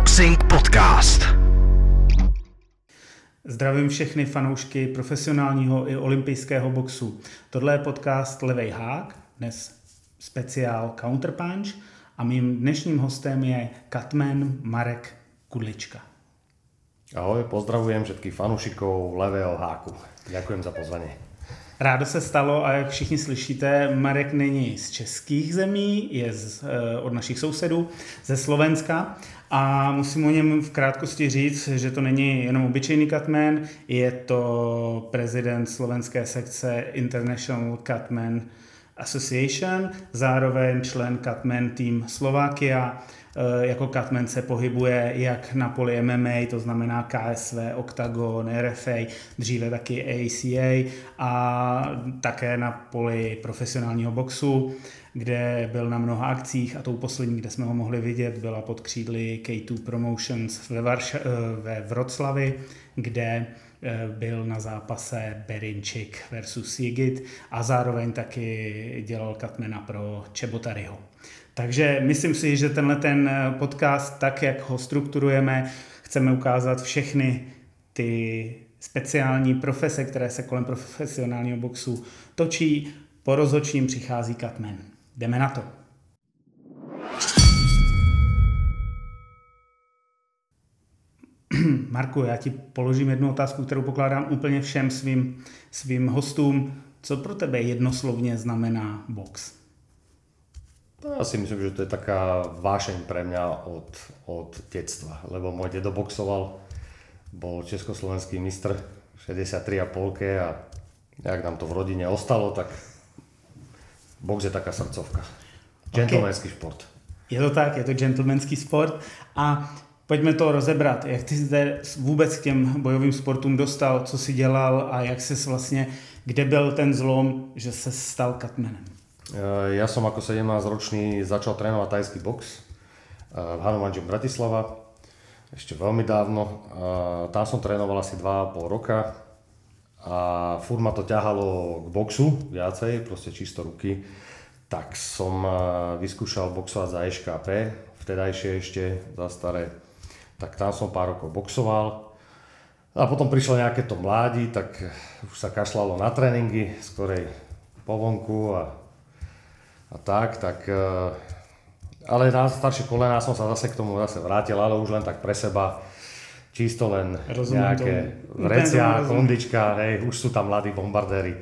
Boxing Podcast. Zdravím všechny fanoušky profesionálního i olympijského boxu. Tohle je podcast Levej hák, dnes speciál Counterpunch a mým dnešním hostem je Katman Marek Kudlička. Ahoj, pozdravujem všetkých fanúšikov Levého háku. Ďakujem za pozvanie. Rádo se stalo a jak všichni slyšíte, Marek není z českých zemí, je z, eh, od našich sousedů, ze Slovenska a musím o něm v krátkosti říct, že to není jenom obyčejný Catman, je to prezident slovenské sekce International Catman Association, zároveň člen Catman Team Slovakia, Eh, jako Catman se pohybuje jak na poli MMA, to znamená KSV, Octagon, RFA, dříve taky ACA a také na poli profesionálního boxu, kde byl na mnoha akcích a tou poslední, kde jsme ho mohli vidět, byla pod křídly K2 Promotions ve, Varša- eh, ve Vroclavi, kde eh, byl na zápase Berinčik versus Sigit a zároveň taky dělal Katmena pro Čebotaryho. Takže myslím si, že tenhle ten eh, podcast, tak jak ho strukturujeme, chceme ukázat všechny ty speciální profese, které se kolem profesionálního boxu točí. Po rozhočím přichází Katmen. Jdeme na to. Marku, já ti položím jednu otázku, kterou pokládám úplně všem svým, svým hostům. Co pro tebe jednoslovně znamená box? Ja si myslím, že to je taká vášeň pre mňa od, od detstva, lebo môj dedo boxoval, bol československý mistr 63 a polke a jak nám to v rodine ostalo, tak box je taká srdcovka. Gentlemanský okay. šport. Je to tak, je to gentlemanský sport a pojďme to rozebrat. Jak ty jsi vůbec k těm bojovým sportům dostal, co si dělal a jak se vlastně, kde byl ten zlom, že se stal katmenem? Eh, ja som ako 17-ročný začal trénovať tajský box eh, v Hanumanži Bratislava, ešte veľmi dávno. Eh, tam som trénoval asi 2,5 roka a furt ma to ťahalo k boxu viacej, proste čisto ruky. Tak som vyskúšal boxovať za EŠKP, vtedajšie ešte, za staré. Tak tam som pár rokov boxoval. A potom prišlo nejaké to mládi, tak už sa kašľalo na tréningy, skorej po vonku a a tak, tak e, ale na staršie kolená som sa zase k tomu zase vrátil, ale už len tak pre seba, čisto len rozumiem nejaké vrecia, kondička, hej, už sú tam mladí bombardéri.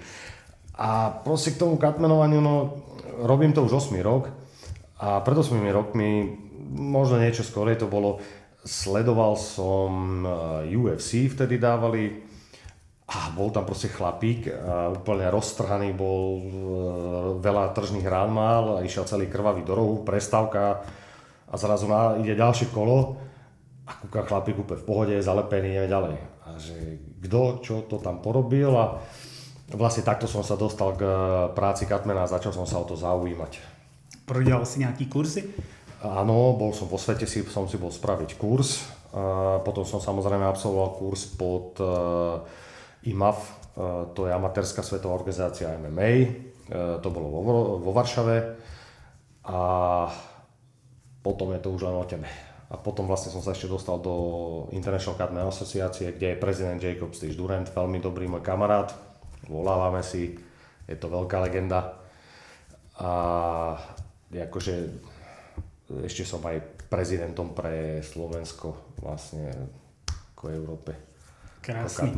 A proste k tomu katmenovaniu, no robím to už 8 rok a pred 8 rokmi, možno niečo skorej to bolo, sledoval som e, UFC, vtedy dávali a bol tam proste chlapík, a úplne roztrhaný bol, e, veľa tržných rán mal a išiel celý krvavý do rohu, prestávka a zrazu na, ide ďalšie kolo a kúka chlapík úplne v pohode, zalepený, ideme ďalej. A že kto, čo to tam porobil a vlastne takto som sa dostal k práci Katmena a začal som sa o to zaujímať. Prodělal si nejaký kurzy? Áno, bol som vo svete, si, som si bol spraviť kurz. A potom som samozrejme absolvoval kurz pod uh, IMAF, e, to je amatérska svetová organizácia MMA, to bolo vo, vo Varšave a potom je to už len o tebe. A potom vlastne som sa ešte dostal do International Cardinal Associácie, kde je prezident Jacob Stiš Durant, veľmi dobrý môj kamarát, volávame si, je to veľká legenda. A akože ešte som aj prezidentom pre Slovensko vlastne ako Európe. Krásný.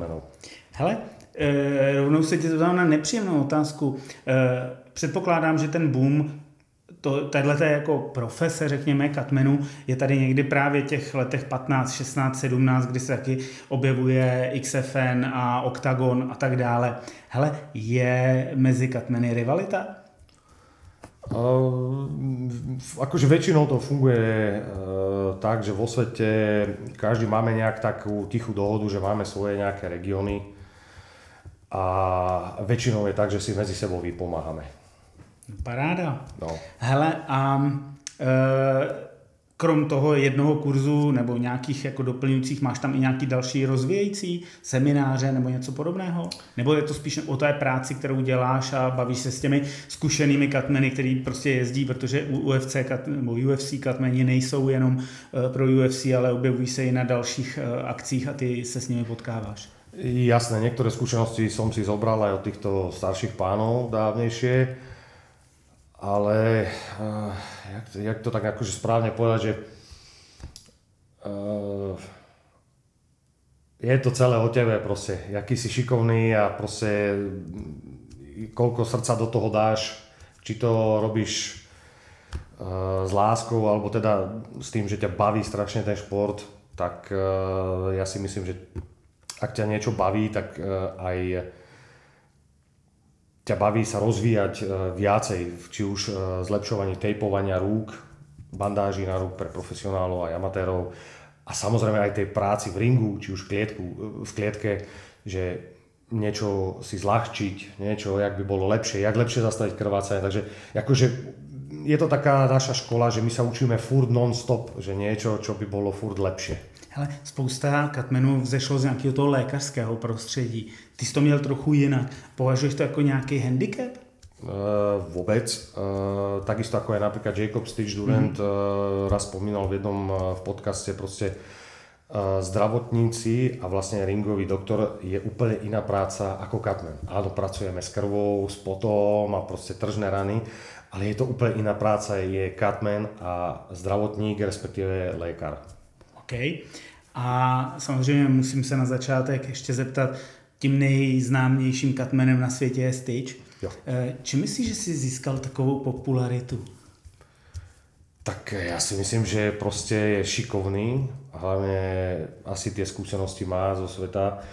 Hele, e, rovnou se to dám na nepříjemnou otázku. E, předpokládám, že ten boom to, tato jako profese, řekněme, katmenu, je tady někdy právě těch letech 15, 16, 17, kdy se taky objevuje XFN a Octagon a tak dále. Hele, je mezi katmeny rivalita? Uh, akože väčšinou to funguje uh, tak, že vo svete každý máme nejak takú tichú dohodu, že máme svoje nejaké regióny a väčšinou je tak, že si medzi sebou vypomáhame. Paráda. No. Hele, a uh, krom toho jednoho kurzu nebo nějakých jako doplňujících, máš tam i nějaký další rozvíjející semináře nebo něco podobného? Nebo je to spíš o té práci, kterou děláš a bavíš se s těmi zkušenými katmeny, který prostě jezdí, protože u UFC nebo UFC katmeni nejsou jenom eh, pro UFC, ale objevují se i na dalších eh, akcích a ty se s nimi potkáváš. Jasné, niektoré skúsenosti som si zobral aj od týchto starších pánov dávnejšie ale uh, jak, to, jak to tak akože správne povedať, že uh, je to celé o tebe proste, jaký si šikovný a proste koľko srdca do toho dáš, či to robíš uh, s láskou, alebo teda s tým, že ťa baví strašne ten šport, tak ja si myslím, že ak ťa niečo baví, tak aj ťa baví sa rozvíjať e, viacej, či už e, zlepšovanie tejpovania rúk, bandáží na rúk pre profesionálov aj amatérov a samozrejme aj tej práci v ringu, či už v, klietku, e, v klietke, že niečo si zľahčiť, niečo, jak by bolo lepšie, jak lepšie zastaviť krvácanie. Takže akože je to taká naša škola, že my sa učíme furt non-stop, že niečo, čo by bolo furt lepšie. Hele, spousta katmenů vzešlo z nějakého toho lékařského prostředí. Ty jsi to měl trochu jinak. Považuješ to jako nějaký handicap? Uh, vôbec. Uh, takisto ako aj napríklad Jacob Stitch Durant mm. uh, raz spomínal v jednom uh, v podcaste proste uh, zdravotníci a vlastne ringový doktor je úplne iná práca ako katmen. Áno, pracujeme s krvou, s potom a proste tržné rany, ale je to úplne iná práca, je katmen a zdravotník, respektíve lékar. OK. A samozřejmě musím se na začátek ještě zeptat, tím nejznámějším katmenem na světě je Stitch. Jo. Eh, či myslíš, že si získal takovou popularitu? Tak ja si myslím, že proste je šikovný, hlavne asi tie skúsenosti má zo sveta.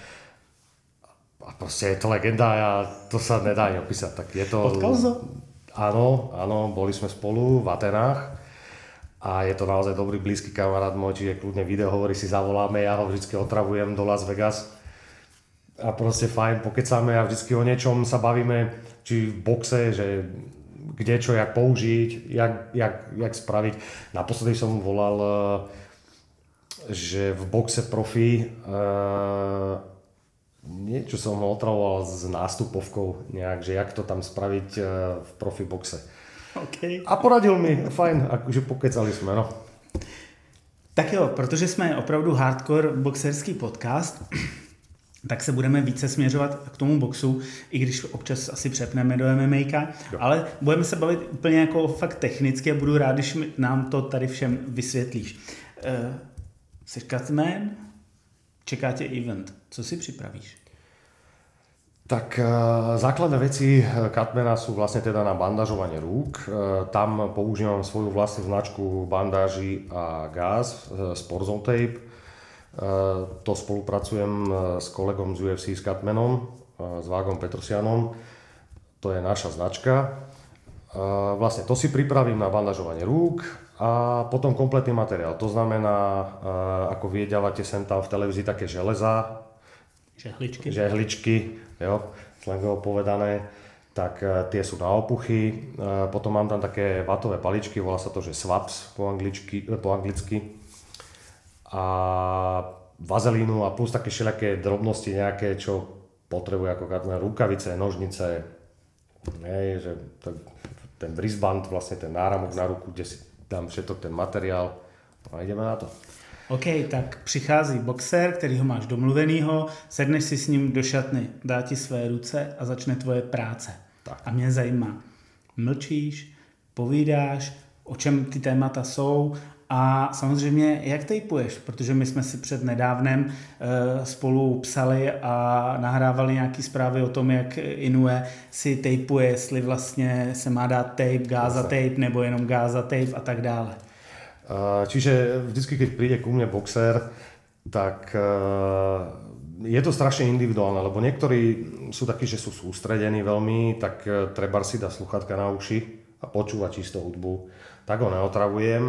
A proste je to legenda a to sa nedá ani opísať. Tak je to... Potkal Áno, áno, boli sme spolu v Atenách a je to naozaj dobrý blízky kamarát môj, čiže kľudne video hovorí si zavoláme, ja ho vždy otravujem do Las Vegas a proste fajn, pokecáme a vždy o niečom sa bavíme, či v boxe, že kde čo, jak použiť, jak, jak, jak spraviť. Naposledy som mu volal, eh, že v boxe profi uh, niečo som ho otravoval s nástupovkou nejak, že jak to tam spraviť uh, v profi boxe. Okay. A poradil mi, fajn, akože pokecali jsme, no. Tak jo, protože jsme opravdu hardcore boxerský podcast, tak se budeme více směřovat k tomu boxu, i když občas asi přepneme do MMA, ale budeme se bavit úplně jako fakt technicky a budu rád, když nám to tady všem vysvětlíš. Uh, jsi čeká tě event, co si připravíš? Tak e, základné veci Catmana sú vlastne teda na bandažovanie rúk. E, tam používam svoju vlastnú značku bandáži a gáz, e, Sporzone Tape. To spolupracujem s kolegom z UFC s Catmanom, s Vágom Petrosianom. To je naša značka. Vlastne to si pripravím na bandažovanie rúk a potom kompletný materiál. To znamená, ako viedavate sem tam v televízii také železa, žehličky, žehličky jo, slangovo povedané, tak e, tie sú na opuchy. E, potom mám tam také vatové paličky, volá sa to, že swaps po, angličky, e, po anglicky. A vazelínu a plus také všelijaké drobnosti nejaké, čo potrebuje ako rukavice, nožnice, hej, že to, ten wristband, vlastne ten náramok na ruku, kde si dám všetok ten materiál a ideme na to. OK, tak přichází boxer, který ho máš domluvenýho, sedneš si s ním do šatny, dá ti své ruce a začne tvoje práce. Tak. A mě zajímá, mlčíš, povídáš, o čem ty témata jsou a samozřejmě, jak tejpuješ, protože my jsme si před nedávnem e, spolu psali a nahrávali nějaké zprávy o tom, jak Inoue si tejpuje, jestli vlastně se má dát tape, gáza tape nebo jenom gáza tape a tak dále. Čiže vždycky, keď príde ku mne boxer, tak e, je to strašne individuálne, lebo niektorí sú takí, že sú sústredení veľmi, tak e, treba si dá sluchatka na uši a počúvať čisto hudbu. Tak ho neotravujem.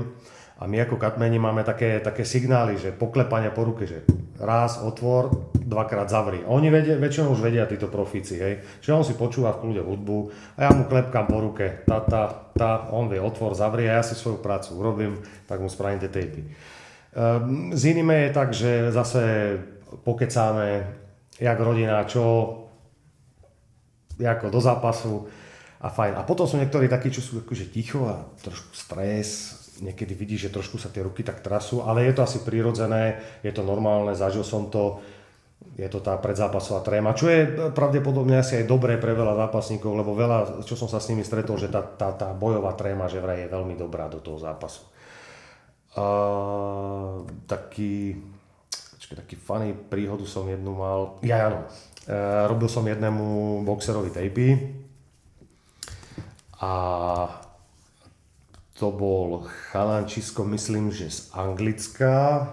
A my ako katmeni máme také, také signály, že poklepania po ruke, že raz otvor, dvakrát zavri. A oni vedia, väčšinou už vedia títo profíci, hej. Čiže on si počúva v kľude hudbu a ja mu klepkám po ruke, tá, tá, tá, on vie otvor, zavri a ja si svoju prácu urobím, tak mu spravím tie tejpy. Ehm, s inými je tak, že zase pokecáme, jak rodina, čo, ako do zápasu a fajn. A potom sú niektorí takí, čo sú akože ticho a trošku stres, niekedy vidíš, že trošku sa tie ruky tak trasú, ale je to asi prirodzené, je to normálne, zažil som to, je to tá predzápasová tréma, čo je pravdepodobne asi aj dobré pre veľa zápasníkov, lebo veľa, čo som sa s nimi stretol, že tá, tá, tá bojová tréma, že vraj je veľmi dobrá do toho zápasu. A, taký, počkej, taký funny príhodu som jednu mal, ja áno, e, robil som jednému boxerovi tapy a to bol chalančisko, myslím, že z Anglicka.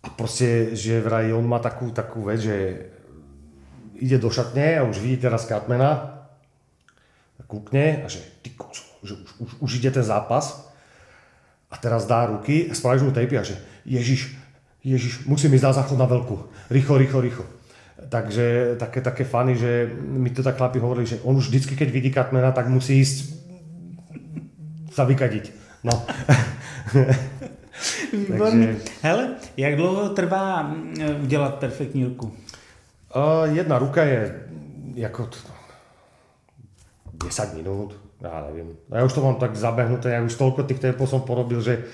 A proste, že vraj on má takú, takú vec, že ide do šatne a už vidí teraz Katmana, kúkne a že ty kozo, že už, už, už ide ten zápas a teraz dá ruky spravíš mu tejpy a že Ježiš, Ježiš, musím ísť na záchod na veľkú, rýchlo, rýchlo, rýchlo. Takže také, také fany, že mi to tak chlapi hovorili, že on už vždycky, keď vidí Katmana, tak musí ísť sa vykadiť. No. Takže... Hele, jak dlouho trvá mm, udělat perfektní ruku? Uh, jedna ruka je jako 10 minút, ja neviem. Ja už to mám tak zabehnuté, ja už toľko tých tempov som porobil, že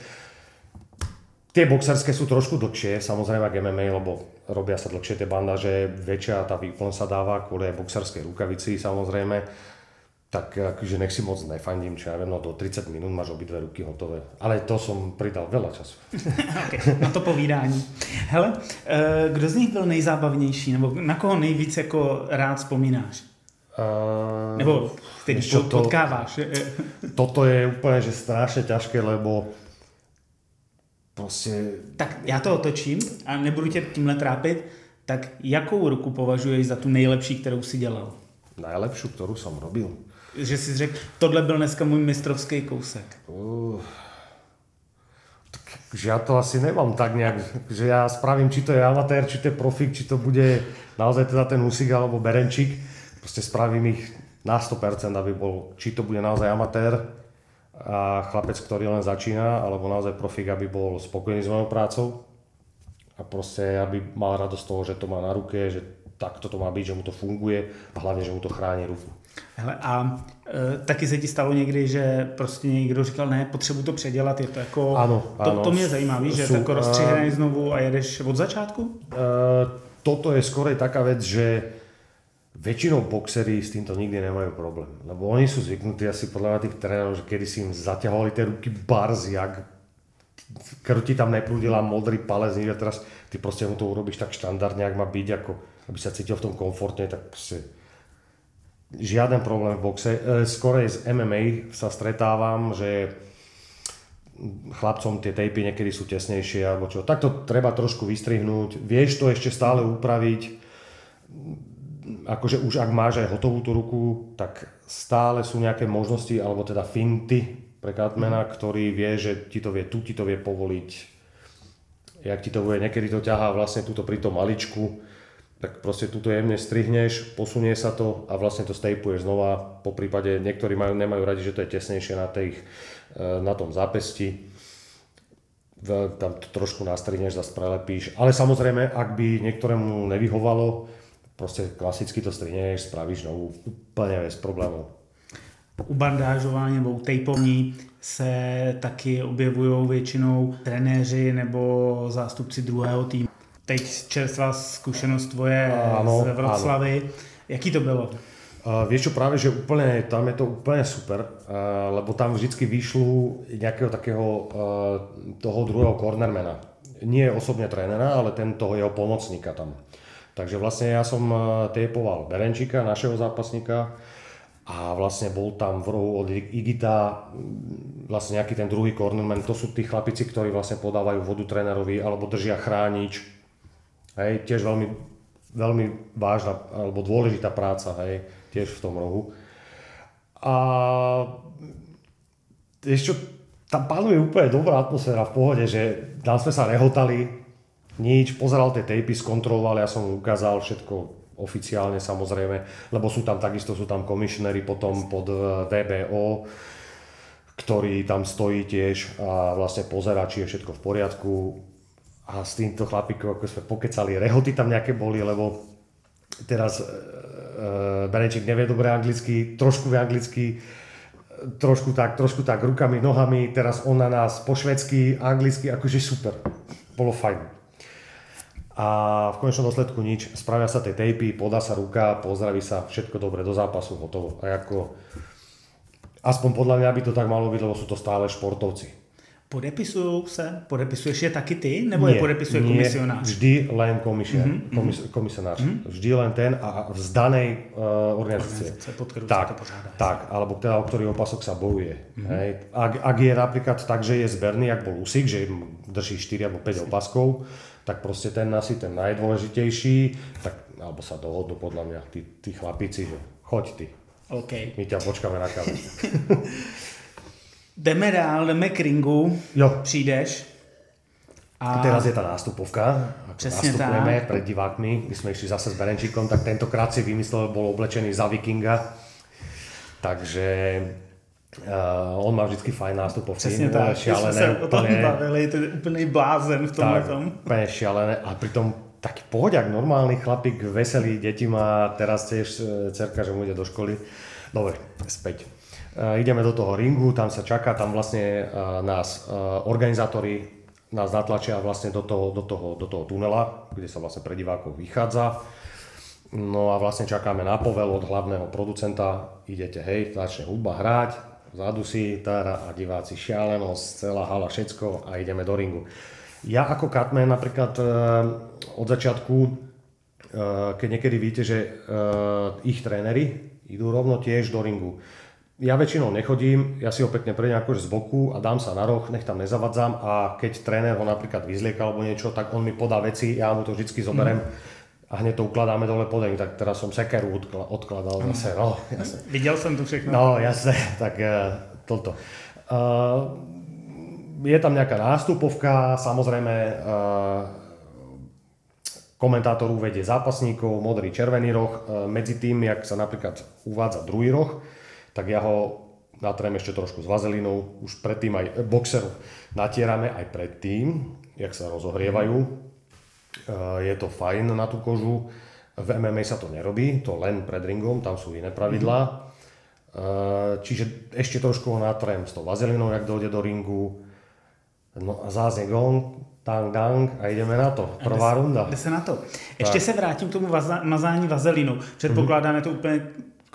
tie boxerské sú trošku dlhšie, samozrejme ako MMA, lebo robia sa dlhšie tie bandaže, väčšia tá výplň sa dáva kvôli boxerskej rukavici samozrejme tak akože nech si moc nefandím, čo ja viem, no do 30 minút máš obidve ruky hotové. Ale to som pridal veľa času. okay, na to povídání. Hele, eh, kdo z nich byl nejzábavnější, nebo na koho nejvíc jako rád vzpomínáš? Uh, nebo který to, potkáváš? toto je úplne že strašne ťažké, lebo proste... Tak já to otočím a nebudu tě tímhle trápit. Tak jakou ruku považuješ za tu nejlepší, kterou si dělal? Najlepšiu, ktorú som robil? Že si řekl, tohle byl dneska můj mistrovský kousek? Uh, že ja to asi nemám tak nejak, že ja spravím, či to je amatér, či to je profik, či to bude naozaj teda ten Husik alebo Berenčík. Proste spravím ich na 100%, aby bol, či to bude naozaj amatér a chlapec, ktorý len začína, alebo naozaj profik, aby bol spokojný s mojou prácou a proste aby mal radosť toho, že to má na ruke, že takto to má byť, že mu to funguje a hlavne, že mu to chráni ruku. Hele, a e, taky se ti stalo někdy, že prostě někdo říkal, ne, potřebuji to předělat, je to jako, ano, to, ano, to mě zajímá, víš, že jako rozstřihneš znovu a jedeš od začátku? E, toto je skorej taká vec, že väčšinou boxery s týmto nikdy nemajú problém. Lebo oni sú zvyknutí asi podľa tých trénerov, že kedy si im zaťahovali tie ruky bars, jak krti tam neprúdila modrý palec, a teraz ty proste mu to urobíš tak štandardne, ak má byť, ako aby sa cítil v tom komfortne, tak proste žiaden problém v boxe. E, skorej z MMA sa stretávam, že chlapcom tie tejpy niekedy sú tesnejšie alebo čo. Tak to treba trošku vystrihnúť. Vieš to ešte stále upraviť. Akože už ak máš aj hotovú tú ruku, tak stále sú nejaké možnosti alebo teda finty pre Katmana, ktorý vie, že ti to vie tu, ti to vie povoliť. Jak ti to bude, niekedy to ťahá vlastne túto pri tom maličku tak proste túto jemne strihneš, posunie sa to a vlastne to stejpuješ znova. Po prípade niektorí majú, nemajú radi, že to je tesnejšie na, tej, e, na tom zápesti. Tam to trošku nastrihneš, zase prelepíš. Ale samozrejme, ak by niektorému nevyhovalo, proste klasicky to strihneš, spravíš novú úplne bez problémov. U bandážování nebo u tejpovní se taky objevují většinou trenéři nebo zástupci druhého týmu teď čerstvá zkušenosť tvoje áno, z Vroclavy. Áno. Jaký to bylo? Uh, vieš čo, práve, že úplne, tam je to úplne super, uh, lebo tam vždycky vyšľú nejakého takého uh, toho druhého cornermana. Nie osobne trénera, ale ten toho jeho pomocníka tam. Takže vlastne ja som uh, tejpoval Berenčíka, našeho zápasníka, a vlastne bol tam v rohu od Igita vlastne nejaký ten druhý cornerman, to sú tí chlapici, ktorí vlastne podávajú vodu trénerovi alebo držia chránič, Hej, tiež veľmi, veľmi vážna alebo dôležitá práca, hej, tiež v tom rohu. A ešte tam panuje úplne dobrá atmosféra v pohode, že tam sme sa rehotali, Nič, pozeral tie tejpy, skontroloval, ja som mu ukázal všetko oficiálne samozrejme, lebo sú tam takisto sú tam komisionery potom pod eh, VBO, ktorý tam stojí tiež a vlastne pozera, či je všetko v poriadku. A s týmto chlapíkom, ako sme pokecali, rehoty tam nejaké boli, lebo teraz e, Benečík nevie dobre anglicky, trošku vie anglicky, trošku tak, trošku tak rukami, nohami, teraz on na nás po švedsky, anglicky, akože super. Bolo fajn a v konečnom dôsledku nič. Spravia sa tie tejpy, podá sa ruka, pozdraví sa, všetko dobre, do zápasu, hotovo. A ako, aspoň podľa mňa by to tak malo byť, lebo sú to stále športovci. Podepisujú se? Podepisuješ je taky ty? Nebo nie, je podepisuje nie, komisionář? vždy len komisia, mm-hmm. komis, komisionář. Mm-hmm. Vždy len ten a z danej uh, organizácie. Organizácie, tak, to pořádá. Tak, alebo teda o ktorý opasok sa bojuje. Mm-hmm. Hej. Ak, ak je napríklad tak, že je zberný, ak bol Usik, že drží 4 alebo 5 opaskov, tak proste ten asi ten najdôležitejší, tak, alebo sa dohodnú podľa mňa tí, tí chlapíci, že choď ty. OK. My ťa počkáme na káve. jdeme dál, jdeme k ringu, jo. přijdeš. A... a teraz je tá nástupovka. Ako Přesně nastupujeme tak. pred divákmi. My sme išli zase s Berenčíkom, tak tentokrát si vymyslel, bol oblečený za vikinga. Takže Uh, on má vždycky fajn nástupovky. Přesně tak, šialené, se o tom úplne, bavili, to je úplný blázen v tomhle tom. Úplne šialené a pritom taký pohodiak, normálny chlapík, veselý, deti má, teraz tiež e, cerka, že mu ide do školy. Dobre, späť. Uh, ideme do toho ringu, tam sa čaká, tam vlastne uh, nás uh, organizátori nás natlačia vlastne do toho, do, toho, do toho tunela, kde sa vlastne pre divákov vychádza. No a vlastne čakáme na povel od hlavného producenta, idete, hej, začne hudba hrať, Vzadu tára a diváci šialenosť, celá hala, všetko a ideme do ringu. Ja ako Catman napríklad od začiatku, keď niekedy víte, že ich tréneri idú rovno tiež do ringu. Ja väčšinou nechodím, ja si ho pekne prejdem akože z boku a dám sa na roh, nech tam nezavadzam a keď tréner ho napríklad vyzlieka alebo niečo, tak on mi podá veci, ja mu to vždy zoberiem. Mm a hneď to ukladáme dole pod tak teraz som sekeru odkladal zase, no jasne. Videl som to všechno. No jasne, tak uh, toto. Uh, je tam nejaká nástupovka, samozrejme uh, komentátor uvedie zápasníkov, modrý, červený roh. Medzi tým, jak sa napríklad uvádza druhý roh, tak ja ho natrem ešte trošku s vazelinou, už predtým aj boxeru natierame aj predtým, jak sa rozohrievajú, je to fajn na tú kožu. V MMA sa to nerobí, to len pred ringom, tam sú iné pravidlá. Mm-hmm. Čiže ešte trošku ho natrem s tou vazelinou, jak dojde do ringu. No a zase gong, tang, dang a ideme na to. Prvá jde, runda. Jde se na to. Ještě tak. se vrátím k tomu vaza, mazání vazelinou. Předpokládáme to úplně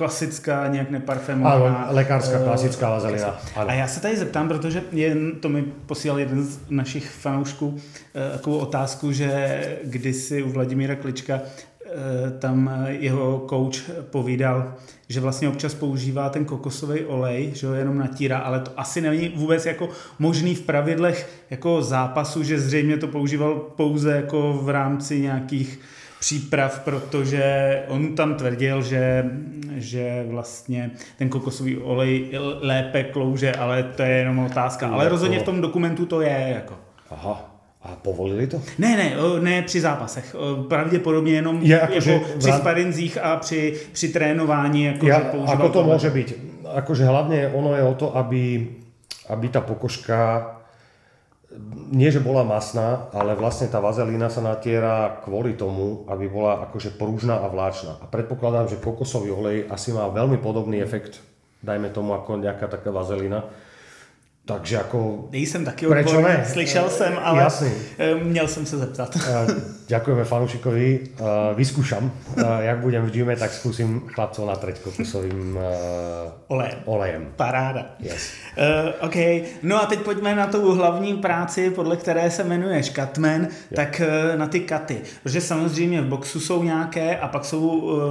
klasická, nějak neparfemovaná. Ano, lékařská uh, klasická vazelina. A já se tady zeptám, protože je, to mi posílal jeden z našich fanoušků uh, takovou otázku, že kdysi u Vladimíra Klička uh, tam jeho coach povídal, že vlastně občas používá ten kokosový olej, že ho jenom natírá, ale to asi není vůbec jako možný v pravidlech jako zápasu, že zřejmě to používal pouze jako v rámci nějakých příprav, protože on tam tvrdil, že, že vlastně ten kokosový olej lépe klouže, ale to je jenom otázka. Ale rozhodně v tom dokumentu to je. Jako. Aha. A povolili to? Ne, ne, ne při zápasech. Pravděpodobně jenom je, jako, jako že při sparinzích a při, při trénování. Jako, ja, že ako to môže byť? Akože hlavne ono je o to, aby, aby tá pokožka nie, že bola masná, ale vlastne tá vazelína sa natiera kvôli tomu, aby bola akože prúžná a vláčna. A predpokladám, že kokosový olej asi má veľmi podobný efekt, dajme tomu ako nejaká taká vazelina. Takže jako... Nejsem taky odborný, slyšel jsem, ale Jasný. Eh, měl jsem se zeptat. Ďakujeme fanúšikovi, vyskúšam. Jak budem v gyme, tak skúsim chlapcov natreť kokosovým olejem. olejem. Paráda. Yes. Uh, OK, no a teď pojďme na tu hlavní práci, podle které se jmenuješ yeah. tak na ty katy. Protože samozřejmě v boxu jsou nějaké a pak jsou uh,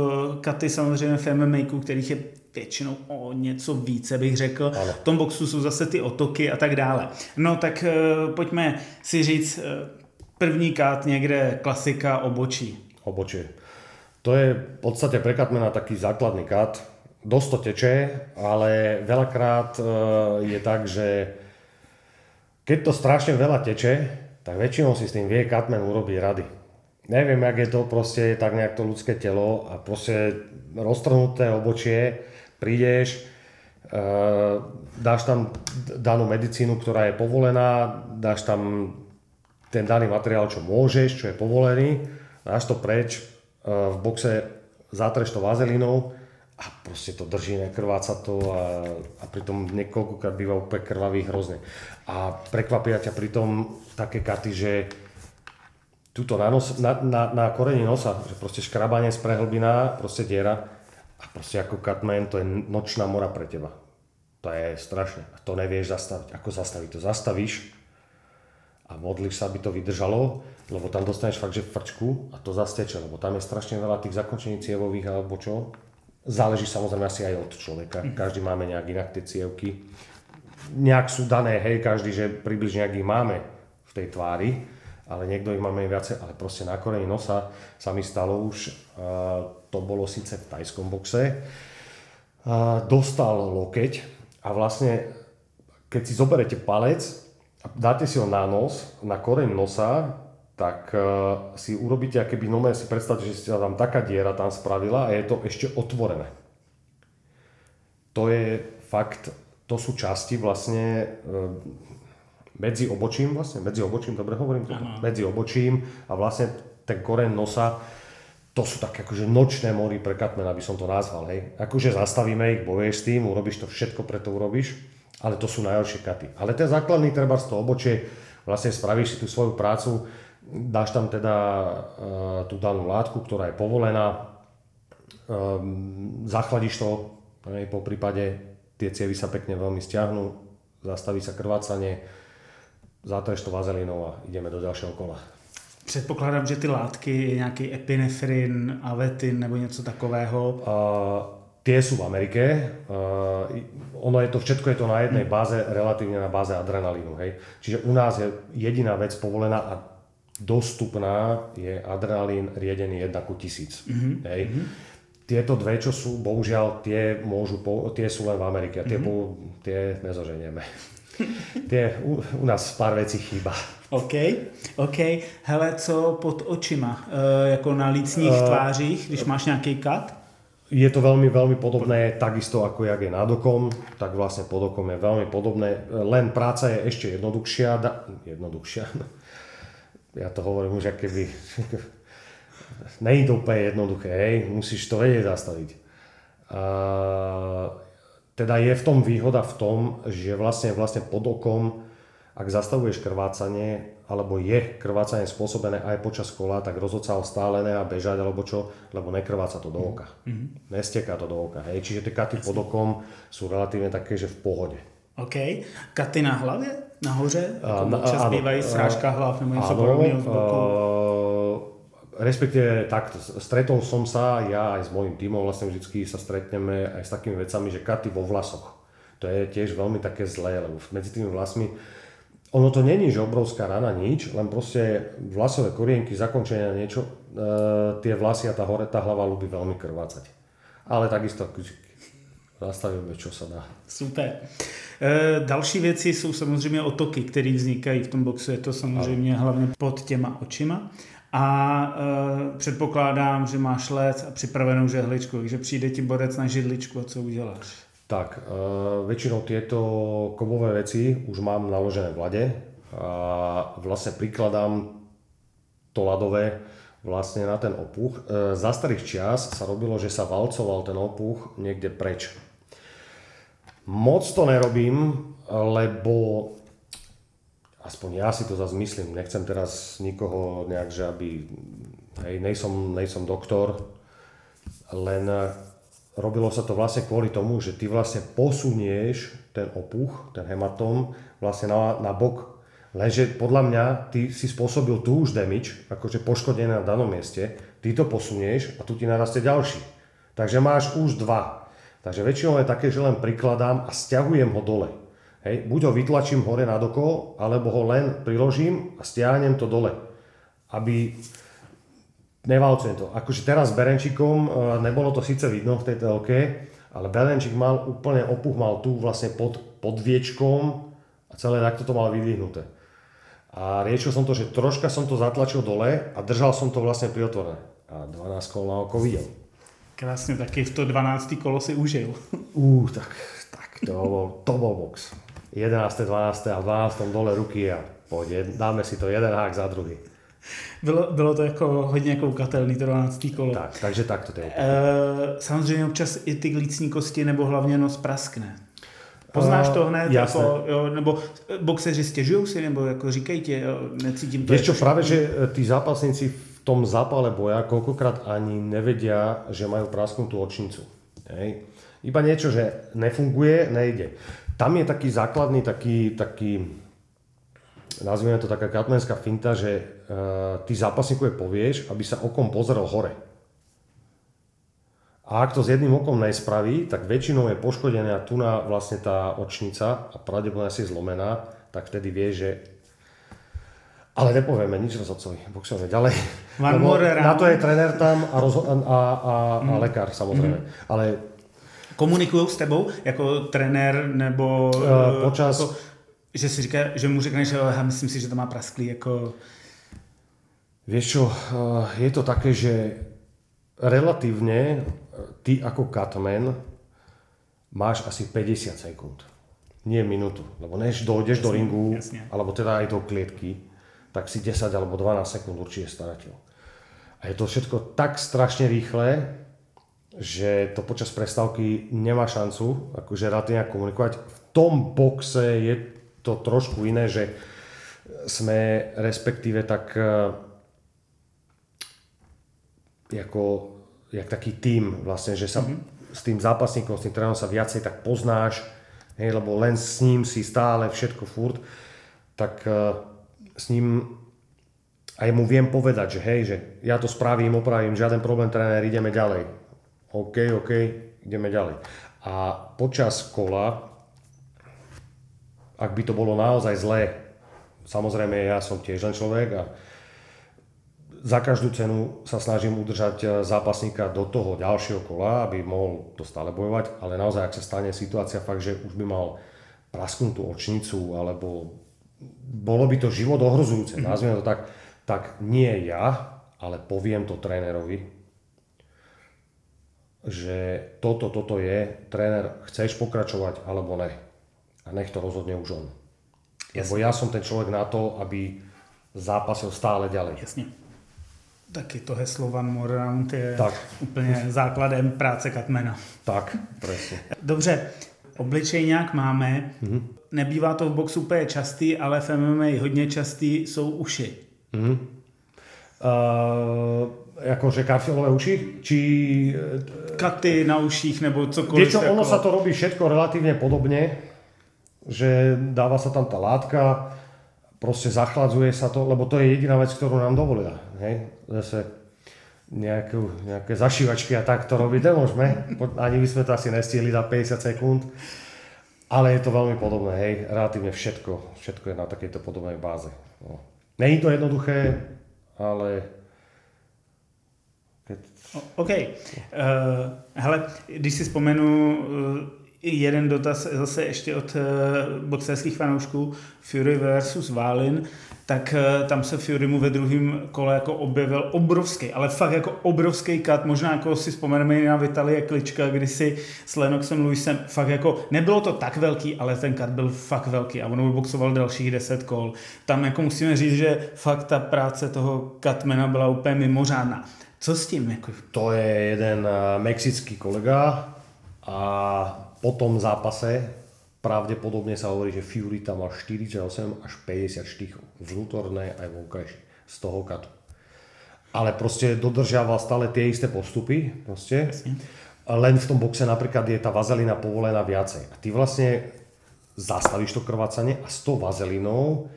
katy samozřejmě v MMA, kterých je většinou o něco více, bych řekl. Ano. V tom boxu jsou zase ty otoky a tak dále. No tak uh, pojďme si říct uh, první kát někde klasika obočí. Obočí. To je v podstate pre Katmana taký základný kat. Dosť to teče, ale veľakrát uh, je tak, že keď to strašne veľa teče, tak väčšinou si s tým vie katmen urobiť rady. Neviem, jak je to proste tak nejak to ľudské telo a proste roztrhnuté obočie, prídeš, e, dáš tam danú medicínu, ktorá je povolená, dáš tam ten daný materiál, čo môžeš, čo je povolený, dáš to preč, e, v boxe zatreš to vazelínou a proste to drží, nekrváca to a, a pritom niekoľkokrát býva úplne krvavý hrozne. A prekvapia ťa pritom také katy, že tuto na, nos, na, na, na koreni nosa, že proste škrabanie z prehlbina, proste diera a proste ako cutman to je nočná mora pre teba. To je strašné. A to nevieš zastaviť. Ako zastaviť to? Zastavíš a modlíš sa, aby to vydržalo, lebo tam dostaneš fakt, že frčku a to zasteče, lebo tam je strašne veľa tých zakončení cievových alebo čo. Záleží samozrejme asi aj od človeka. Mhm. Každý máme nejak inak tie cievky. Nejak sú dané, hej, každý, že približne nejak ich máme v tej tvári, ale niekto ich máme viacej, ale proste na koreni nosa sa mi stalo už, to bolo síce v tajskom boxe, dostal lokeť a vlastne keď si zoberete palec a dáte si ho na nos, na koreň nosa, tak uh, si urobíte, aké by nové si predstavte, že sa tam taká diera tam spravila a je to ešte otvorené. To je fakt, to sú časti vlastne uh, medzi obočím, vlastne medzi obočím, dobre hovorím to? Medzi obočím a vlastne ten koren nosa, to sú také akože nočné mory pre katmen, aby som to nazval, hej. Akože zastavíme ich, bojuješ s tým, urobíš to všetko, preto urobíš, ale to sú najhoršie katy. Ale ten základný treba z toho obočie, vlastne spravíš si tú svoju prácu, dáš tam teda uh, tú danú látku, ktorá je povolená, um, zachladíš to, hej, po prípade tie cievy sa pekne veľmi stiahnu, zastaví sa krvácanie, zatreš to vazelínou a ideme do ďalšieho kola. Předpokládám, že ty látky, nějaký epinefrin, avetin nebo něco takového. Uh, tie sú v Amerike. Uh, ono je to, všetko je to na jednej báze, relatívne na báze adrenalínu. Hej. Čiže u nás je jediná vec povolená a dostupná je adrenalín riedený 1 ku 1000. Mm-hmm. Hej. Mm-hmm. Tieto dve, čo sú, bohužiaľ, tie, môžu, tie sú len v Amerike a tie, mm-hmm. tie nezoženieme. tie, u, u nás pár vecí chýba. OK, OK. Hele, co pod očima? E, jako na lícních uh, tvářích, když máš nějaký kat? Je to veľmi, veľmi podobné, takisto ako jak je nad okom, tak vlastne pod okom je veľmi podobné, len práca je ešte jednoduchšia, da, jednoduchšia, ja to hovorím už keby... Není to úplne jednoduché, hej, musíš to vedieť zastaviť. A, teda je v tom výhoda v tom, že vlastne, vlastne pod okom, ak zastavuješ krvácanie, alebo je krvácanie spôsobené aj počas kola, tak rozhodca ho stále nechá bežať, alebo čo, lebo nekrváca to do oka. Mm-hmm. Nesteká to do oka, hej. Čiže tie katy pod okom sú relatívne také, že v pohode. OK. Katy na hlavě? nahoře? Na, občas áno, bývají srážka hlav nebo niečo podobného z bokov? respektíve takto, stretol som sa, ja aj s mojím tímom vlastne vždy sa stretneme aj s takými vecami, že katy vo vlasoch. To je tiež veľmi také zlé, lebo medzi tými vlasmi ono to není, že obrovská rana, nič, len proste vlasové korienky, zakončenia niečo, e, tie vlasy a tá hore, tá hlava ľubí veľmi krvácať. Ale takisto zastavíme, čo sa dá. Super. E, další věci jsou samozřejmě otoky, které vznikají v tom boxu. Je to samozřejmě hlavně pod těma očima. A e, předpokládám, že máš let a připravenou žehličku, takže přijde ti borec na židličku a co uděláš? Tak, e, väčšinou tieto kovové veci už mám naložené v lade a vlastne prikladám to ľadové vlastne na ten opuch. E, za starých čias sa robilo, že sa valcoval ten opuch niekde preč Moc to nerobím, lebo aspoň ja si to zase myslím, nechcem teraz nikoho nejak, že aby, hej, nejsom, nejsom doktor, len robilo sa to vlastne kvôli tomu, že ty vlastne posunieš ten opuch, ten hematóm vlastne na, na bok. Lenže podľa mňa ty si spôsobil tu už damage, akože poškodenie na danom mieste, ty to posunieš a tu ti narastie ďalší. Takže máš už dva. Takže väčšinou je také, že len prikladám a stiahujem ho dole. Hej, buď ho vytlačím hore nad oko, alebo ho len priložím a stiahnem to dole. Aby nevalcujem to. Akože teraz s Berenčikom, e, nebolo to síce vidno v tej telke, ale Berenčik mal úplne opuch, mal tu vlastne pod, pod viečkom a celé takto to mal vydvihnuté. A riešil som to, že troška som to zatlačil dole a držal som to vlastne pri otvorené. A 12 kol na oko videl. Krásne, taky v to 12. kolo si užil. Ú, tak, tak to bol, to bol box. 11. 12. a 12. dole ruky a poď, dáme si to jeden hák za druhý. Bylo, bylo to jako hodně koukatelný to 12. kolo. Tak, takže tak to je. E, samozřejmě občas i ty glícní kosti nebo hlavně nos praskne. Poznáš to hned? Jasné. Jako, jo, nebo boxeři stěžují si, nebo jako říkají ti, jo, necítím to. Vieš čo, práve, že tí zápasníci v tom zápale boja koľkokrát ani nevedia, že majú prasknutú očnicu. Hej. Iba niečo, že nefunguje, nejde. Tam je taký základný, taký, taký nazvime to taká katmenská finta, že uh, ty zápasníkovi povieš, aby sa okom pozrel hore. A ak to s jedným okom nespraví, tak väčšinou je poškodená tu na vlastne tá očnica a pravdepodobne si zlomená, tak vtedy vie, že ale nepovieme nič rozhodcovi, boxujeme ďalej. Na to je trenér tam a, rozho- a, a, a, mm. a lekár samozrejme. Mm. Ale Komunikují s tebou jako trenér nebo... Uh, počas... Jako, že si říká, že mu řekneš, že myslím si, že to má prasklý jako... Vieš čo, je to také, že relatívne ty ako Catman máš asi 50 sekúnd. Nie minútu. Lebo než dojdeš jasne, do ringu, jasne. alebo teda aj do klietky, tak si 10 alebo 12 sekúnd určite strátil. A je to všetko tak strašne rýchle, že to počas prestávky nemá šancu akože relatívne komunikovať. V tom boxe je to trošku iné, že sme respektíve tak uh, ako jak taký tím vlastne, že sa mm-hmm. s tým zápasníkom, s tým trénerom sa viacej tak poznáš, hej, lebo len s ním si stále všetko furt, tak uh, s ním aj mu viem povedať, že hej, že ja to spravím, opravím, žiaden problém, tréner, ideme ďalej. OK, OK, ideme ďalej. A počas kola, ak by to bolo naozaj zlé, samozrejme ja som tiež len človek a za každú cenu sa snažím udržať e, zápasníka do toho ďalšieho kola, aby mohol to stále bojovať, ale naozaj, ak sa stane situácia fakt, že už by mal prasknutú očnicu, alebo bolo by to život ohrozujúce, mm-hmm. nazvime to tak, tak nie ja, ale poviem to trénerovi, že toto, toto je, tréner, chceš pokračovať alebo ne. A nech to rozhodne už on. Jasne. Lebo ja som ten človek na to, aby zápasil stále ďalej. Jasne. Taky to heslo One More Round je tak. úplně základem práce Katmena. Tak, presne. Dobře, obličejňák máme. Mm-hmm. Nebývá to v boxu úplně častý, ale v MMA hodně častý jsou uši. Mm-hmm. Uh, akože karfiolové uši? Či... Katy na uších nebo cokoliv. Vieš čo, ono sa to robí všetko relatívne podobne, že dáva sa tam tá látka, proste zachladzuje sa to, lebo to je jediná vec, ktorú nám dovolia. Hej? Zase nejakú, nejaké zašívačky a tak to robiť nemôžeme. Ani by sme to asi nestihli za 50 sekúnd. Ale je to veľmi podobné, hej, relatívne všetko, všetko je na takejto podobnej báze. No. Není to jednoduché, ale... OK. Uh, hele, když si vzpomenu uh, jeden dotaz zase ještě od uh, boxerských fanoušků Fury versus Válin, tak uh, tam se Fury mu ve druhém kole jako objevil obrovský, ale fakt jako obrovský kat, možná jako si vzpomeneme na Vitalie Klička, kdy si s Lenoxem Lewisem fakt jako, nebylo to tak velký, ale ten kat byl fakt velký a on boxoval dalších 10 kol. Tam jako musíme říct, že fakt ta práce toho Katmana byla úplně mimořádná. Co s tím? Jako? To je jeden uh, mexický kolega a po tom zápase pravdepodobne sa hovorí, že Fury tam mal 48 až 50 štychov. Vnútorné aj vonkajšie z toho katu. Ale proste dodržiaval stále tie isté postupy. Proste. Len v tom boxe napríklad je tá vazelina povolená viacej. A ty vlastne zastavíš to krvácanie a s tou vazelinou,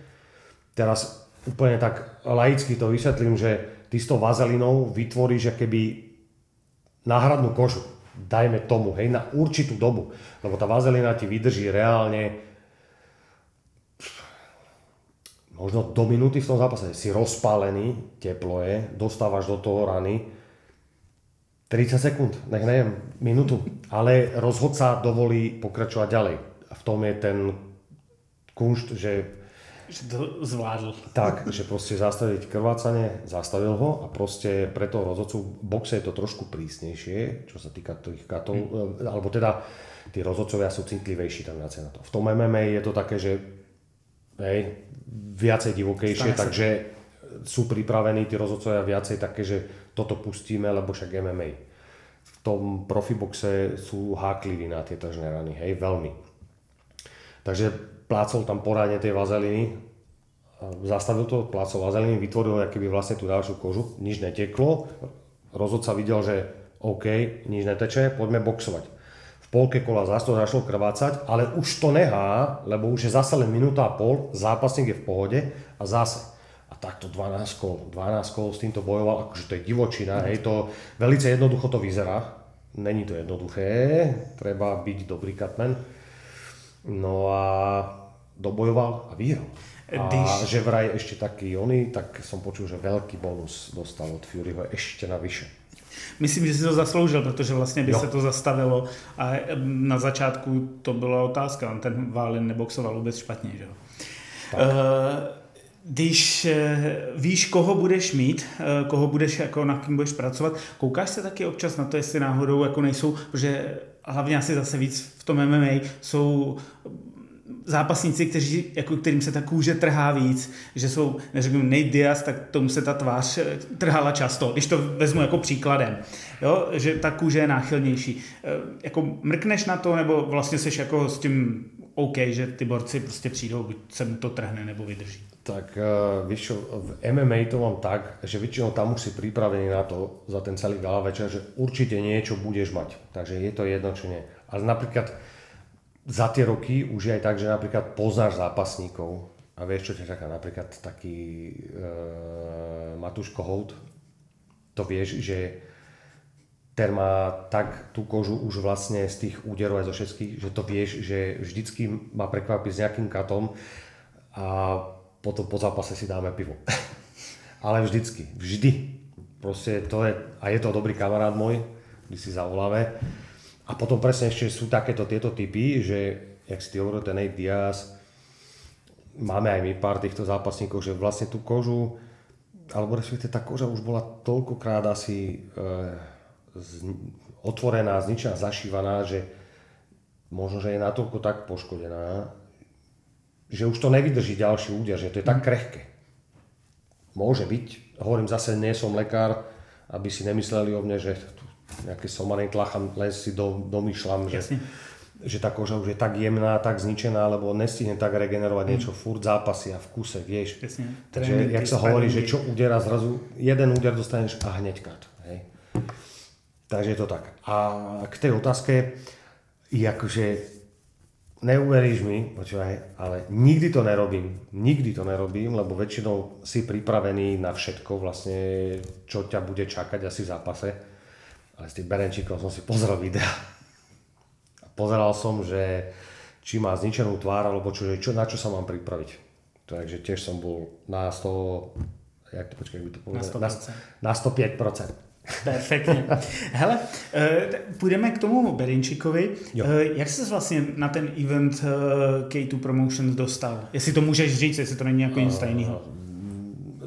teraz úplne tak laicky to vysvetlím, že ty s tou vazelinou vytvoríš keby náhradnú kožu dajme tomu, hej, na určitú dobu. Lebo tá vazelina ti vydrží reálne možno do minúty v tom zápase. Si rozpálený, teplo je, dostávaš do toho rany 30 sekúnd, nech neviem, minútu. Ale rozhodca dovolí pokračovať ďalej. A v tom je ten kunšt, že Že to zvládl. Tak, že proste zastaviť krvácanie, zastavil ho a proste pre toho rozhodcu v boxe je to trošku prísnejšie, čo sa týka tých katov, hmm. alebo teda tí rozhodcovia sú citlivejší tam viacej na to. V tom MMA je to také, že hej, viacej divokejšie, Stane takže sa. sú pripravení tí rozhodcovia viacej také, že toto pustíme, lebo však MMA. V tom profiboxe sú hákliví na tie tržné rany, hej, veľmi. Takže plácol tam poradne tej vazeliny, zastavil to, plácol vazeliny, vytvoril keby vlastne tú ďalšiu kožu, nič neteklo, rozhodca videl, že OK, nič neteče, poďme boxovať. V polke kola zase to začalo krvácať, ale už to nehá, lebo už je zase len minúta a pol, zápasník je v pohode a zase a takto 12 kol, 12 kol s týmto bojoval, akože to je divočina, hej, to velice jednoducho to vyzerá. Není to jednoduché, treba byť dobrý katmen. No a dobojoval a vyhral. A Když... že vraj ešte taký oný, tak som počul, že veľký bonus dostal od Furyho ešte navyše. Myslím, že si to zasloužil, protože vlastně by jo. se to zastavilo a na začátku to byla otázka, on ten Válin neboxoval vůbec špatně, že jo. Uh, když eh, víš, koho budeš mít, eh, koho budeš, jako na kým budeš pracovat, koukáš se taky občas na to, jestli náhodou jako nejsou, protože hlavně asi zase víc v tom MMA jsou zápasníci, kteří, jako kterým se ta kůže trhá víc, že jsou, neřeknu Nate tak tomu se ta tvář eh, trhala často, když to vezmu jako příkladem, jo? že ta kůže je náchylnější. Jako mrkneš na to, nebo vlastně seš jako s tím OK, že ty borci prostě přijdou, buď se mu to trhne nebo vydrží. Tak uh, víš čo, v MMA to mám tak, že väčšinou tam už si pripravený na to za ten celý gala večer, že určite niečo budeš mať. Takže je to jedno, čo nie. Ale napríklad za tie roky už je aj tak, že napríklad poznáš zápasníkov a vieš, čo ťa čaká. Napríklad taký uh, Matúško Holt, to vieš, že ten má tak tú kožu už vlastne z tých úderov aj zo všetkých, že to vieš, že vždycky ma prekvapí s nejakým katom a potom po zápase si dáme pivo. Ale vždycky, vždy. Proste to je, a je to dobrý kamarát môj, my si zavoláme. A potom presne ešte sú takéto tieto typy, že, jak si ty hovoril, ten Nate Diaz, máme aj my pár týchto zápasníkov, že vlastne tú kožu, alebo respektíve tá koža už bola toľkokrát asi e, otvorená, zničená, zašívaná, že možno, že je natoľko tak poškodená, že už to nevydrží ďalší úder, že to je tak mhm. krehké. Môže byť, hovorím zase, nie som lekár, aby si nemysleli o mne, že nejaké somanej tlacham, len si do, domýšľam, že, že tá koža už je tak jemná, tak zničená, lebo nestihne tak regenerovať mm. niečo, furt zápasy a v kuse, vieš. Jasne. Takže, jak sa hovorí, že čo udera zrazu, jeden úder dostaneš a hneď kat. Hej. Takže je to tak. A k tej otázke, akože neuveríš mi, počúvaj, ale nikdy to nerobím. Nikdy to nerobím, lebo väčšinou si pripravený na všetko, vlastne, čo ťa bude čakať asi v zápase. Ale s tým Berenčíkom som si pozrel videa. A pozeral som, že či má zničenú tvár, alebo čo, čo, na čo sa mám pripraviť. Takže tiež som bol na 100, jak to počkaj, by to povedal? Na, na 105%. Perfektně. Hele, eh, půjdeme k tomu Berinčíkovi. Jo. Eh, jak jsi vlastně na ten event eh, K2 Promotions dostal? Jestli to můžeš říct, jestli to není jako nic tajného.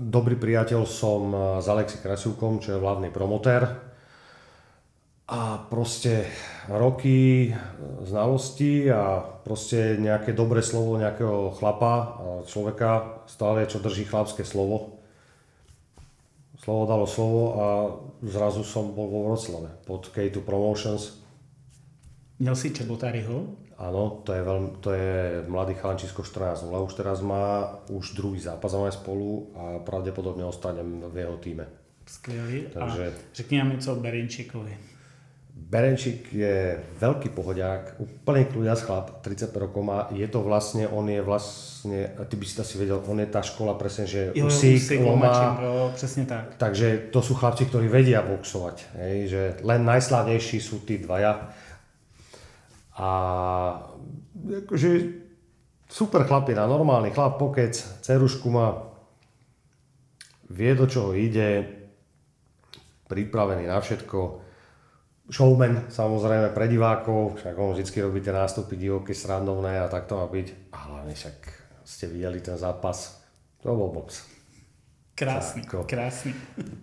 Dobrý priateľ som s Alexi Krasivkom, čo je hlavný promotér. A proste roky znalosti a proste nejaké dobré slovo nejakého chlapa, človeka, stále čo drží chlapské slovo slovo dalo slovo a zrazu som bol vo Vroclave pod K2 Promotions. Měl si Čebotáriho? Áno, to je, veľmi, to je mladý chalančisko 14 ale už teraz má už druhý zápas máme spolu a pravdepodobne ostanem v jeho týme. Skvělý. Takže... A řekni nám něco o Berinčíkovi. Berenčík je veľký pohodiak, úplne kľúďac chlap, 35 rokov má. Je to vlastne, on je vlastne, ty by si to asi vedel, on je tá škola presne, že jo, Usík, Usík Loma, presne tak. Takže to sú chlapci, ktorí vedia boxovať. Hej, že len najslavnejší sú tí dvaja. A akože super chlapina, normálny chlap, pokec, cerušku má, vie do čoho ide, pripravený na všetko showman, samozrejme pre divákov, však on vždy robí tie nástupy divoké, srandovné a tak to má byť. A hlavne však ste videli ten zápas, to bol box. Krásny, Tako. krásny.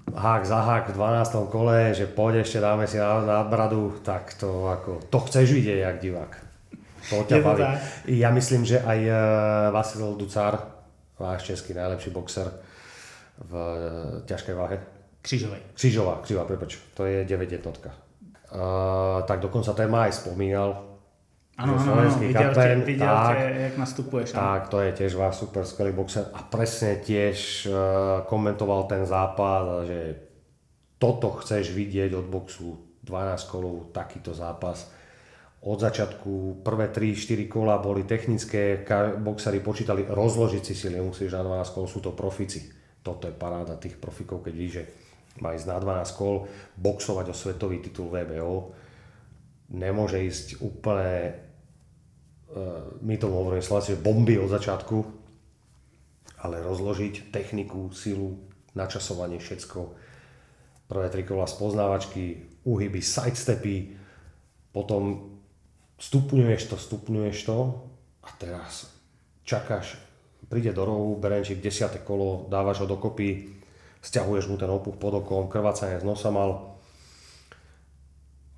Hák za hák v 12. kole, že poď ešte dáme si na, na bradu, tak to ako, to chceš vidieť, jak divák. To ťa baví. Ja myslím, že aj uh, Vasil Ducár, váš český najlepší boxer v uh, ťažkej váhe. Křižovej. Křižová, křižová, prepač, to je 9 jednotka. Uh, tak dokonca ten ma aj spomínal. Ano, slovenský viděl, kapten, tě, viděl tak, tě, jak nastupuješ. tak, to je tiež váš super skvelý boxer a presne tiež uh, komentoval ten zápas, že toto chceš vidieť od boxu 12 kolov, takýto zápas. Od začiatku prvé 3-4 kola boli technické, boxery počítali rozložiť si sily, musíš na 12 kol, sú to profici. Toto je paráda tých profikov, keď víš, že má ísť na 12 kol, boxovať o svetový titul VBO, nemôže ísť úplne, uh, my tomu hovoríme Slováci, že bomby od začiatku, ale rozložiť techniku, silu, načasovanie, všetko. Prvé tri kola spoznávačky, uhyby, sidestepy, potom stupňuješ to, stupňuješ to a teraz čakáš, príde do rohu, Berenčík 10. kolo, dávaš ho dokopy, stiahuješ mu ten opuch pod okom, krvácanie z nosa mal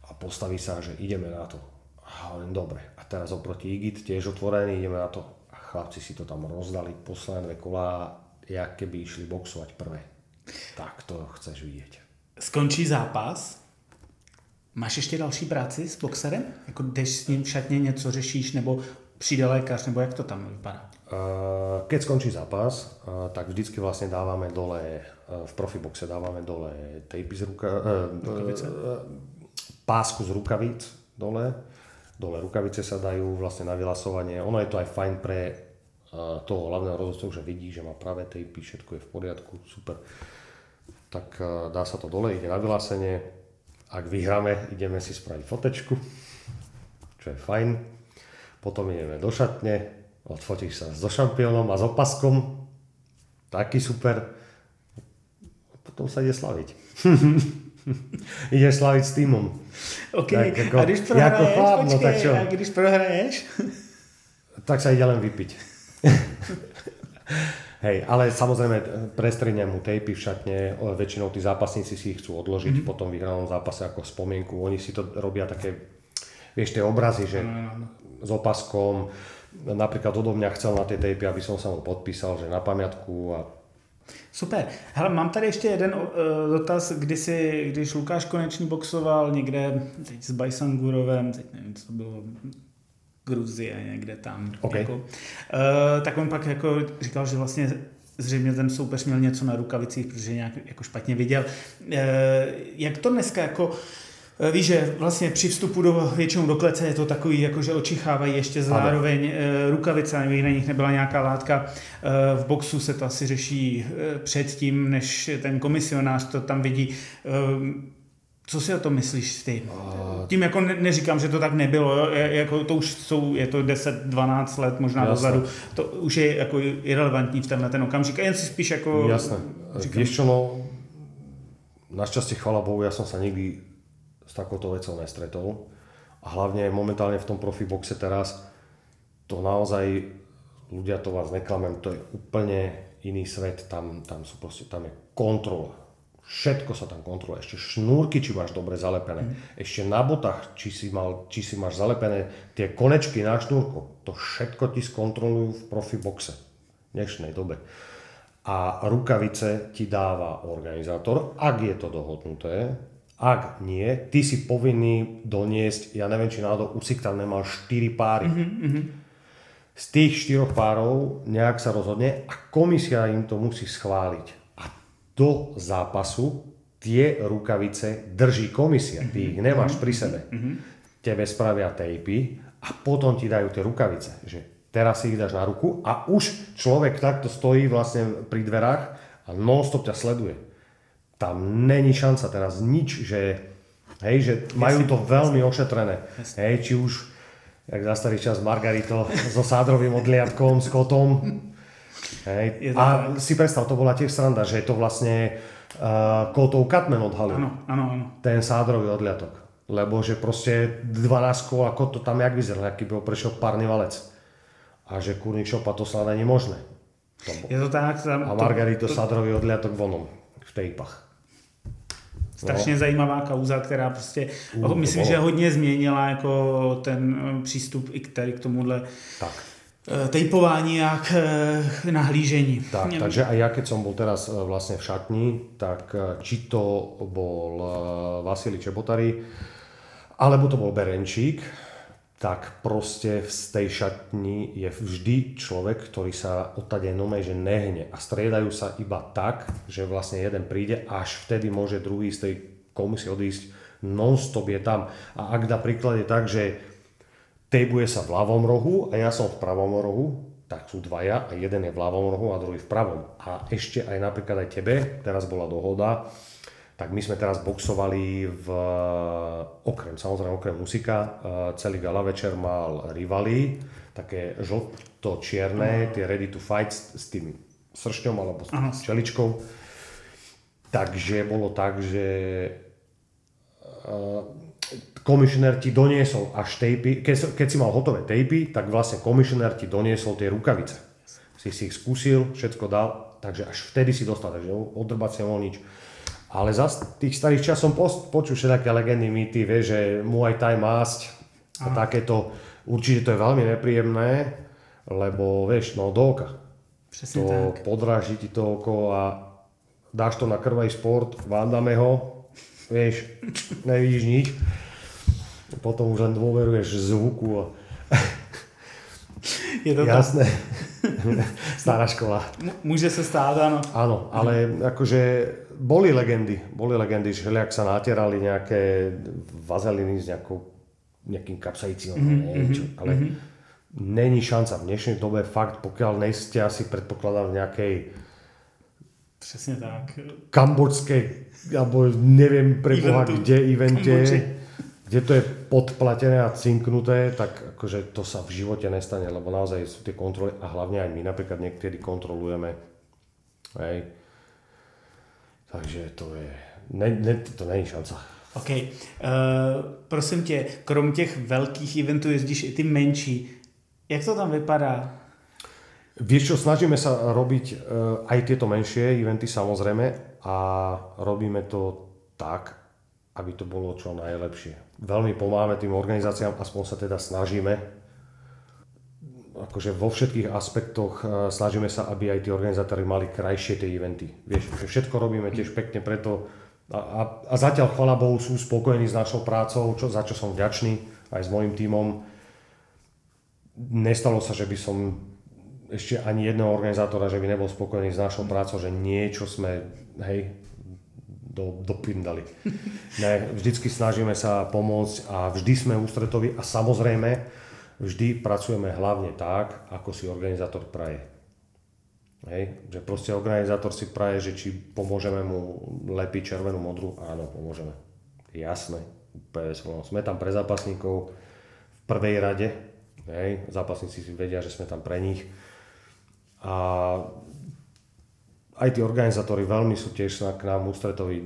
a postaví sa, že ideme na to. A len dobre. A teraz oproti Igit tiež otvorený, ideme na to. A chlapci si to tam rozdali, posledné kolá, jak keby išli boxovať prvé. Tak to chceš vidieť. Skončí zápas, máš ještě další práci s boxerem? Jako jdeš s ním v šatně, něco řešíš, nebo přijde lékař, nebo jak to tam vypadá? Uh, Keď skončí zápas, uh, tak vždycky vlastne dávame dole, v profiboxe dávame dole tejpy z ruka, uh, Rukavice? uh, pásku z rukavic dole. Dole rukavice sa dajú vlastne na vylasovanie. Ono je to aj fajn pre uh, toho hlavného rozhodcu, že vidí, že má pravé tejpy, všetko je v poriadku, super. Tak dá sa to dole, ide na vylasenie. Ak vyhráme, ideme si spraviť fotečku, čo je fajn. Potom ideme do šatne, odfotíš sa so šampiónom a s opaskom, taký super. Potom sa ide slaviť. Ideš slaviť s týmom. OK, Tak jako- a když prohraješ, chlap, no počkej, tak čo? a když prohraješ, Tak sa ide len vypiť. Hej, ale samozrejme prestrieňam mu tejpy v šatne, ale väčšinou tí zápasníci si ich chcú odložiť mm-hmm. po tom vyhranom zápase ako spomienku. Oni si to robia také, vieš, tie obrazy, že s opaskom, napríklad odo mňa chcel na tej tejpy, aby som sa mu podpísal, že na pamiatku a Super. Hele, mám tady ještě jeden uh, dotaz, kdy si, když Lukáš Konečný boxoval někde, teď s Bajsangurovem, teď nevím, co bylo, Gruzie, někde tam. OK. Jako, uh, tak on pak jako říkal, že vlastně zřejmě ten soupeř měl něco na rukavicích, protože nějak jako špatně viděl. Uh, jak to dneska jako eh, Víš, že vlastně při vstupu do, většinou do klece je to takový, jako že očichávají ještě zároveň e, rukavice, aby na nich nebyla nějaká látka. E, v boxu se to asi řeší e, předtím, než ten komisionář to tam vidí. E, co si o tom myslíš ty? Tím jako ne, neříkám, že to tak nebylo, jo? Je, jako to už jsou, je to 10-12 let možná Jasné. dozadu, to už je jako irrelevantní v tenhle ten okamžik. A jen si spíš jako... Jasné. říkám- Vieš čo, no, našťastie, chvala Bohu, ja som sa nikdy s takouto vecou nestretol. A hlavne momentálne v tom profiboxe teraz, to naozaj, ľudia to vás neklamem, to je úplne iný svet, tam, tam sú proste, tam je kontrola. Všetko sa tam kontroluje. Ešte šnúrky, či máš dobre zalepené. Mm. Ešte na botách, či si, mal, či si máš zalepené tie konečky na šnúrku. To všetko ti skontrolujú v profiboxe v dnešnej dobe a rukavice ti dáva organizátor, ak je to dohodnuté. Ak nie, ty si povinný doniesť, ja neviem, či náhodou UCIK tam nemal 4 páry. Mm-hmm. Z tých 4 párov nejak sa rozhodne a komisia im to musí schváliť. A do zápasu tie rukavice drží komisia. Ty ich nemáš pri sebe. Tebe spravia tejpy a potom ti dajú tie rukavice. Že teraz si ich dáš na ruku a už človek takto stojí vlastne pri dverách a non-stop ťa sleduje. Tam není šanca teraz nič, že, hej, že majú to veľmi ošetrené. Hej, či už, jak za starý čas Margarito so sádrovým odliadkom, s kotom. Hej. A si predstav, to bola tiež sranda, že je to vlastne uh, kotov Katman odhalil Ano, ano, ano. ten sádrový odliatok. Lebo že proste 12 kol, ako to tam jak vyzeral, aký bol prešiel párny valec. a že kurník šopa to sa není možné. To je to tak. Tam, a Margarito to, to... Sadrový odliatok vonom v tejpach. Strašně no. zajímavá kauza, která prostě, uh, myslím, že hodně změnila jako ten eh, přístup i k, tady k tomuhle tak. Eh, tejpování a k eh, nahlížení. Tak, Nevím. takže aj ja, keď som bol teraz vlastne v šatni, tak či to bol Vasily Čebotary, alebo to bol Berenčík, tak proste z tej šatni je vždy človek, ktorý sa odtade nome, že nehne a striedajú sa iba tak, že vlastne jeden príde, až vtedy môže druhý z tej komisie odísť, non-stop je tam. A ak napríklad je tak, že tejbuje sa v ľavom rohu a ja som v pravom rohu, tak sú dvaja a jeden je v ľavom rohu a druhý v pravom. A ešte aj napríklad aj tebe, teraz bola dohoda, tak my sme teraz boxovali v, okrem, samozrejme okrem musika, eh, celý gala večer mal rivali, také žlto-čierne, tie ready to fight s, s tým sršňom alebo s Aha. čeličkou. Takže bolo tak, že uh, komisionér ti doniesol až tejpy, keď, keď si mal hotové tejpy, tak vlastne komisionér ti doniesol tie rukavice. Si si ich skúsil, všetko dal, takže až vtedy si dostal, takže odrbať si nič ale za tých starých čas som počul všetké legendy, mýty, vie, že Muay Thai másť a Aha. takéto, určite to je veľmi nepríjemné, lebo vieš, no do oka. Presne to tak. podráži ti to oko a dáš to na krvej sport, vándame ho, vieš, nevidíš nič. Potom už len dôveruješ zvuku a... Je to Jasné. Stará škola. Môže sa stáť, áno. Áno, ale akože boli legendy, boli legendy, že ak sa natierali nejaké vazeliny s nejakou, nejakým kapsaicínom, mm-hmm, niečo, ale mm-hmm. není šanca v dnešnej dobe fakt, pokiaľ nejste asi predpokladám v nejakej Přesne tak. Kambodskej, alebo neviem pre Boha kde evente, kde to je podplatené a cinknuté, tak akože to sa v živote nestane, lebo naozaj sú tie kontroly a hlavne aj my napríklad niekedy kontrolujeme. Hej takže to je, ne, ne, to není šanca. OK. Uh, prosím tě, krom těch velkých eventů jezdíš i ty menší. Jak to tam vypadá? Vieš čo, snažíme sa robiť uh, aj tieto menšie eventy samozrejme a robíme to tak, aby to bolo čo najlepšie. Veľmi pomáhame tým organizáciám, aspoň sa teda snažíme akože vo všetkých aspektoch e, snažíme sa, aby aj tí organizátori mali krajšie tie eventy. Vieš, všetko robíme tiež pekne preto a, a, a zatiaľ, chvala Bohu, sú spokojní s našou prácou, čo, za čo som vďačný aj s mojim tímom. Nestalo sa, že by som ešte ani jedného organizátora, že by nebol spokojný s našou prácou, že niečo sme, hej, do, dopindali. Ne, vždycky snažíme sa pomôcť a vždy sme ústretoví a samozrejme, vždy pracujeme hlavne tak, ako si organizátor praje. Hej, že proste organizátor si praje, že či pomôžeme mu lepiť červenú modru, áno, pomôžeme. Jasné, úplne Sme tam pre zápasníkov v prvej rade, hej, zápasníci si vedia, že sme tam pre nich. A aj tí organizátori veľmi sú tiež k nám ústretoví,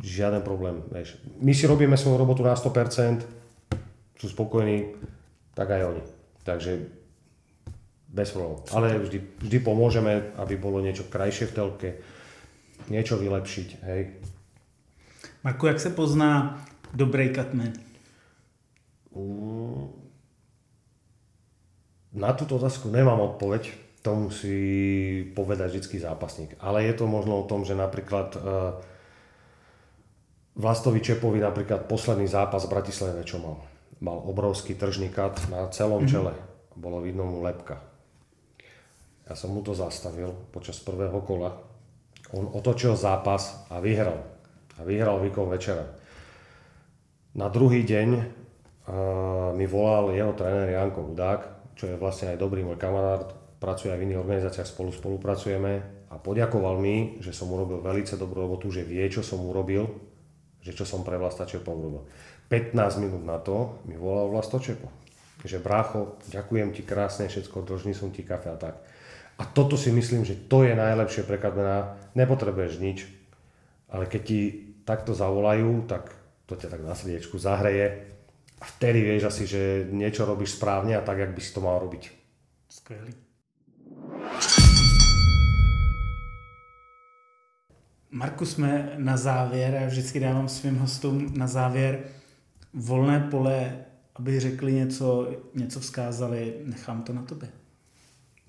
žiaden problém. Vieš. My si robíme svoju robotu na 100%, sú spokojní, tak aj oni. Takže bez problémov. Ale vždy, vždy pomôžeme, aby bolo niečo krajšie v telke, niečo vylepšiť, hej. Marku, jak se pozná dobrý cutman? Na túto otázku nemám odpoveď. To musí povedať vždycky zápasník. Ale je to možno o tom, že napríklad uh, Vlastovi Čepovi napríklad posledný zápas v Bratislave čo mal mal obrovský tržný kat na celom mhm. čele. Bolo vidno mu lepka. Ja som mu to zastavil počas prvého kola. On otočil zápas a vyhral. A vyhral výkon večera. Na druhý deň uh, mi volal jeho tréner Janko Hudák, čo je vlastne aj dobrý môj kamarát, pracuje aj v iných organizáciách, spolu spolupracujeme a poďakoval mi, že som urobil veľmi dobrú robotu, že vie, čo som urobil, že čo som pre Vlastačev urobil. 15 minút na to mi volal Vlastočepo. Že brácho, ďakujem ti krásne všetko, dlžný som ti kafe a tak. A toto si myslím, že to je najlepšie pre Kadmena. Nepotrebuješ nič, ale keď ti takto zavolajú, tak to ťa tak na srdiečku zahreje a vtedy vieš asi, že niečo robíš správne a tak, jak by si to mal robiť. Skvělý. Marku, jsme na závěr, já vždycky dávám svým hostům na závěr volné pole, aby řekli něco, něco vzkázali, nechám to na tobě.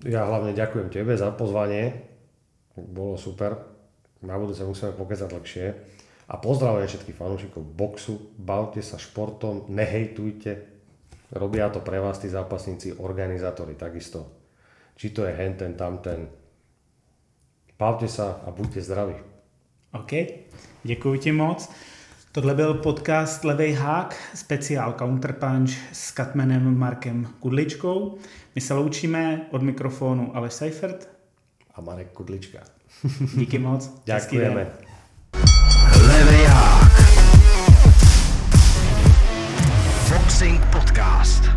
Ja hlavne ďakujem tebe za pozvanie, bolo super, na budúce musíme pokecať lepšie. A pozdravujem všetkých fanúšikov boxu, bavte sa športom, nehejtujte, robia to pre vás tí zápasníci, organizátori takisto. Či to je henten, tamten. Bavte sa a buďte zdraví. OK, děkuji ti moc. Tohle byl podcast Levej hák, speciál Counterpunch s Katmenem Markem Kudličkou. My se loučíme od mikrofonu Aleš Seifert a Marek Kudlička. Díky moc. Děkujeme. Levej hák. Boxing Podcast.